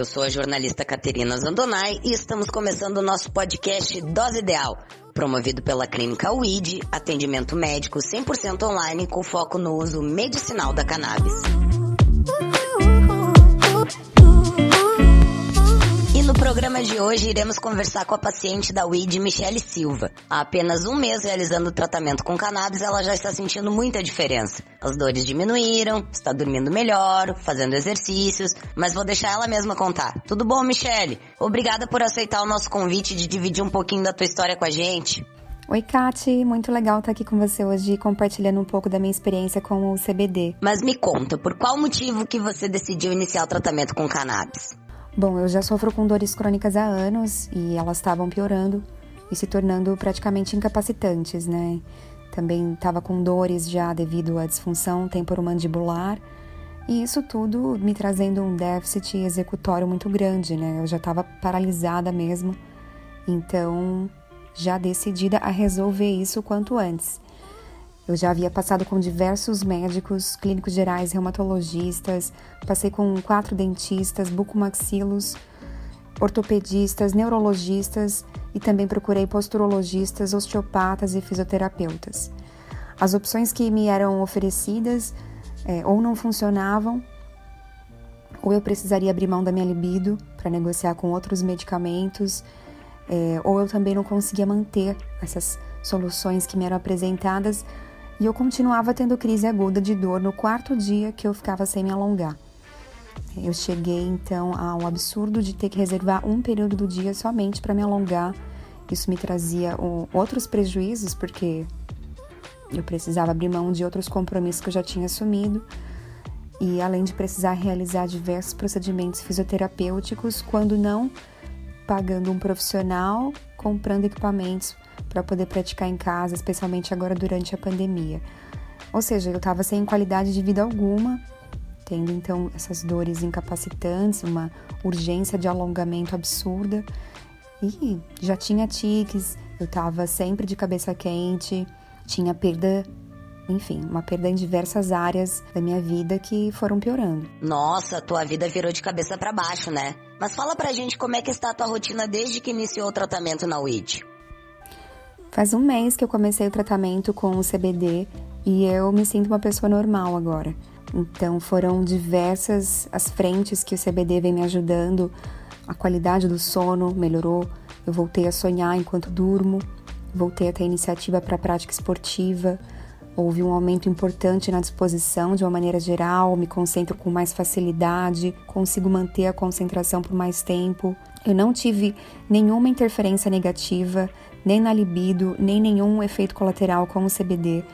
Eu sou a jornalista Caterina Zandonai e estamos começando o nosso podcast Dose Ideal, promovido pela Clínica WID, atendimento médico 100% online com foco no uso medicinal da cannabis. Programa de hoje iremos conversar com a paciente da WID, Michele Silva. Há apenas um mês realizando o tratamento com cannabis, ela já está sentindo muita diferença. As dores diminuíram, está dormindo melhor, fazendo exercícios, mas vou deixar ela mesma contar. Tudo bom, Michele? Obrigada por aceitar o nosso convite de dividir um pouquinho da tua história com a gente. Oi, Kati, muito legal estar aqui com você hoje compartilhando um pouco da minha experiência com o CBD. Mas me conta, por qual motivo que você decidiu iniciar o tratamento com cannabis? Bom, eu já sofro com dores crônicas há anos e elas estavam piorando e se tornando praticamente incapacitantes, né? Também estava com dores já devido à disfunção temporomandibular e isso tudo me trazendo um déficit executório muito grande, né? Eu já estava paralisada mesmo, então já decidida a resolver isso quanto antes. Eu já havia passado com diversos médicos, clínicos gerais, reumatologistas, passei com quatro dentistas, bucomaxilos, ortopedistas, neurologistas e também procurei posturologistas, osteopatas e fisioterapeutas. As opções que me eram oferecidas é, ou não funcionavam, ou eu precisaria abrir mão da minha libido para negociar com outros medicamentos, é, ou eu também não conseguia manter essas soluções que me eram apresentadas e eu continuava tendo crise aguda de dor no quarto dia que eu ficava sem me alongar. Eu cheguei então ao absurdo de ter que reservar um período do dia somente para me alongar. Isso me trazia outros prejuízos, porque eu precisava abrir mão de outros compromissos que eu já tinha assumido. E além de precisar realizar diversos procedimentos fisioterapêuticos, quando não pagando um profissional, comprando equipamentos para poder praticar em casa, especialmente agora durante a pandemia. Ou seja, eu estava sem qualidade de vida alguma, tendo então essas dores incapacitantes, uma urgência de alongamento absurda e já tinha tiques, eu estava sempre de cabeça quente, tinha perda enfim, uma perda em diversas áreas da minha vida que foram piorando. Nossa, tua vida virou de cabeça para baixo, né? Mas fala pra gente como é que está a tua rotina desde que iniciou o tratamento na WID. Faz um mês que eu comecei o tratamento com o CBD e eu me sinto uma pessoa normal agora. Então foram diversas as frentes que o CBD vem me ajudando. A qualidade do sono melhorou, eu voltei a sonhar enquanto durmo, voltei a ter iniciativa para a prática esportiva, houve um aumento importante na disposição de uma maneira geral, me concentro com mais facilidade, consigo manter a concentração por mais tempo. Eu não tive nenhuma interferência negativa nem na libido, nem nenhum efeito colateral com o CBD.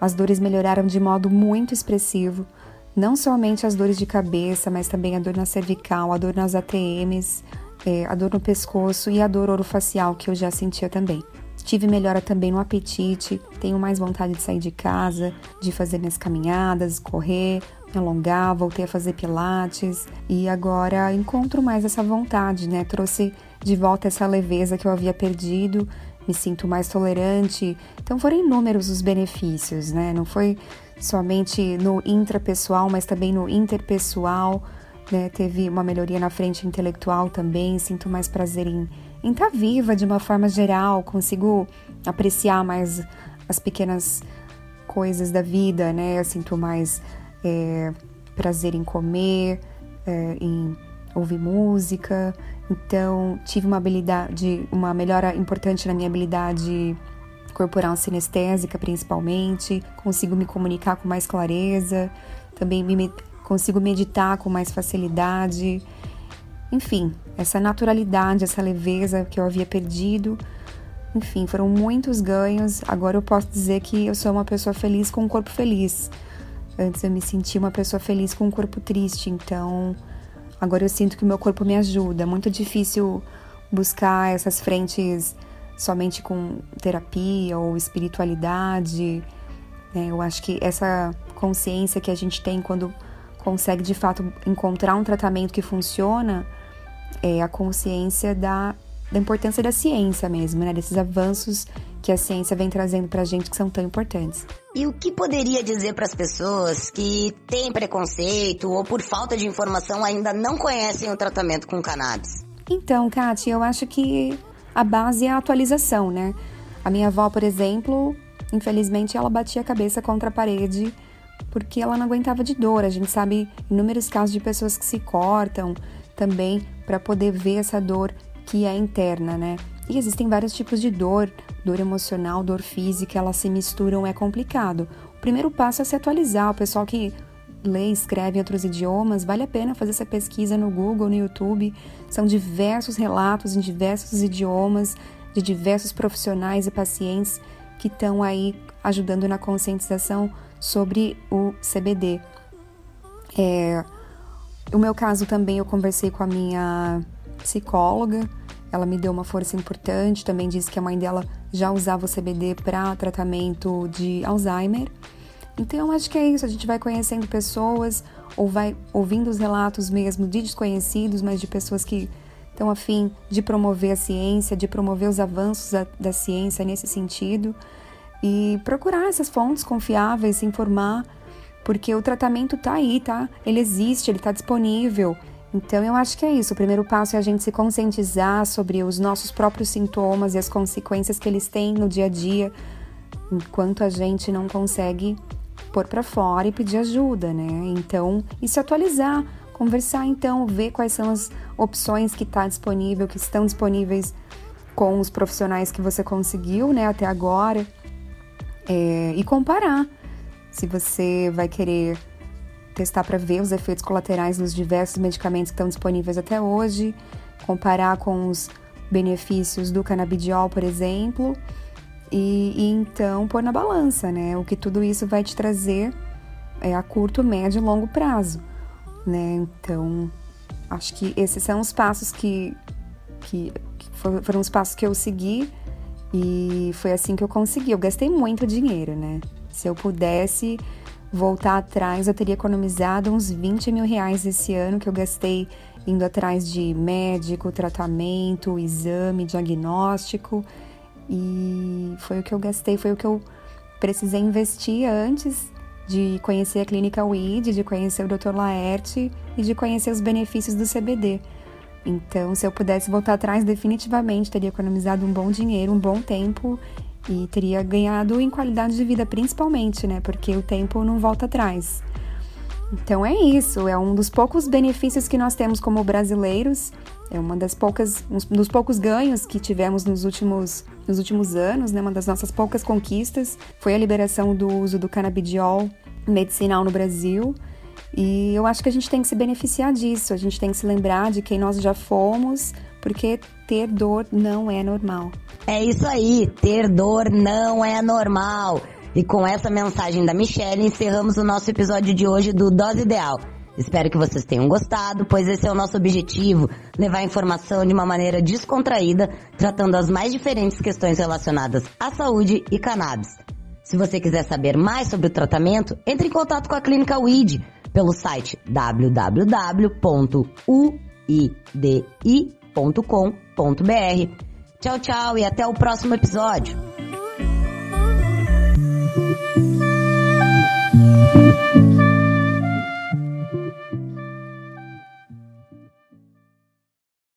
As dores melhoraram de modo muito expressivo, não somente as dores de cabeça, mas também a dor na cervical, a dor nas ATMs, é, a dor no pescoço e a dor orofacial que eu já sentia também. Tive melhora também no apetite, tenho mais vontade de sair de casa, de fazer minhas caminhadas, correr, me alongar, voltei a fazer pilates e agora encontro mais essa vontade, né? Trouxe de volta essa leveza que eu havia perdido, me sinto mais tolerante. Então foram inúmeros os benefícios, né? Não foi somente no intrapessoal, mas também no interpessoal. Né? Teve uma melhoria na frente intelectual também, sinto mais prazer em estar tá viva de uma forma geral, consigo apreciar mais as pequenas coisas da vida, né? Eu sinto mais é, prazer em comer, é, em ouvir música. Então, tive uma habilidade, uma melhora importante na minha habilidade corporal sinestésica, principalmente. Consigo me comunicar com mais clareza, também me, consigo meditar com mais facilidade. Enfim, essa naturalidade, essa leveza que eu havia perdido. Enfim, foram muitos ganhos. Agora eu posso dizer que eu sou uma pessoa feliz com um corpo feliz. Antes eu me sentia uma pessoa feliz com um corpo triste, então Agora eu sinto que o meu corpo me ajuda. É muito difícil buscar essas frentes somente com terapia ou espiritualidade. Né? Eu acho que essa consciência que a gente tem quando consegue de fato encontrar um tratamento que funciona é a consciência da, da importância da ciência mesmo, né? desses avanços que a ciência vem trazendo pra gente que são tão importantes. E o que poderia dizer para as pessoas que têm preconceito ou por falta de informação ainda não conhecem o tratamento com cannabis? Então, Kátia, eu acho que a base é a atualização, né? A minha avó, por exemplo, infelizmente ela batia a cabeça contra a parede porque ela não aguentava de dor. A gente sabe inúmeros casos de pessoas que se cortam também para poder ver essa dor que é interna, né? E existem vários tipos de dor, dor emocional, dor física, elas se misturam, é complicado. O primeiro passo é se atualizar. O pessoal que lê e escreve em outros idiomas, vale a pena fazer essa pesquisa no Google, no YouTube. São diversos relatos em diversos idiomas, de diversos profissionais e pacientes que estão aí ajudando na conscientização sobre o CBD. É, o meu caso também eu conversei com a minha psicóloga, ela me deu uma força importante, também disse que a mãe dela já usava o CBD para tratamento de Alzheimer. Então acho que é isso, a gente vai conhecendo pessoas ou vai ouvindo os relatos mesmo de desconhecidos, mas de pessoas que estão afim de promover a ciência, de promover os avanços da, da ciência nesse sentido e procurar essas fontes confiáveis, se informar, porque o tratamento tá aí, tá? Ele existe, ele tá disponível. Então eu acho que é isso. O primeiro passo é a gente se conscientizar sobre os nossos próprios sintomas e as consequências que eles têm no dia a dia, enquanto a gente não consegue pôr para fora e pedir ajuda, né? Então, e se atualizar, conversar então, ver quais são as opções que está disponível, que estão disponíveis com os profissionais que você conseguiu, né, até agora, é, e comparar se você vai querer testar para ver os efeitos colaterais dos diversos medicamentos que estão disponíveis até hoje, comparar com os benefícios do canabidiol, por exemplo, e, e, então pôr na balança, né? O que tudo isso vai te trazer é a curto, médio e longo prazo, né? Então, acho que esses são os passos que, que, que foram os passos que eu segui e foi assim que eu consegui. Eu gastei muito dinheiro, né? Se eu pudesse voltar atrás, eu teria economizado uns 20 mil reais esse ano que eu gastei indo atrás de médico, tratamento, exame, diagnóstico. E foi o que eu gastei, foi o que eu precisei investir antes de conhecer a clínica WID, de conhecer o Dr. Laerte e de conhecer os benefícios do CBD. Então, se eu pudesse voltar atrás, definitivamente teria economizado um bom dinheiro, um bom tempo e teria ganhado em qualidade de vida, principalmente, né? Porque o tempo não volta atrás. Então é isso, é um dos poucos benefícios que nós temos como brasileiros, é uma das poucas, um dos poucos ganhos que tivemos nos últimos, nos últimos anos, né? Uma das nossas poucas conquistas foi a liberação do uso do canabidiol medicinal no Brasil. E eu acho que a gente tem que se beneficiar disso, a gente tem que se lembrar de quem nós já fomos, porque ter dor não é normal. É isso aí, ter dor não é normal. E com essa mensagem da Michelle, encerramos o nosso episódio de hoje do Dose Ideal. Espero que vocês tenham gostado, pois esse é o nosso objetivo: levar informação de uma maneira descontraída, tratando as mais diferentes questões relacionadas à saúde e cannabis. Se você quiser saber mais sobre o tratamento, entre em contato com a Clínica WID pelo site www.uidi.com.br. Tchau, tchau e até o próximo episódio.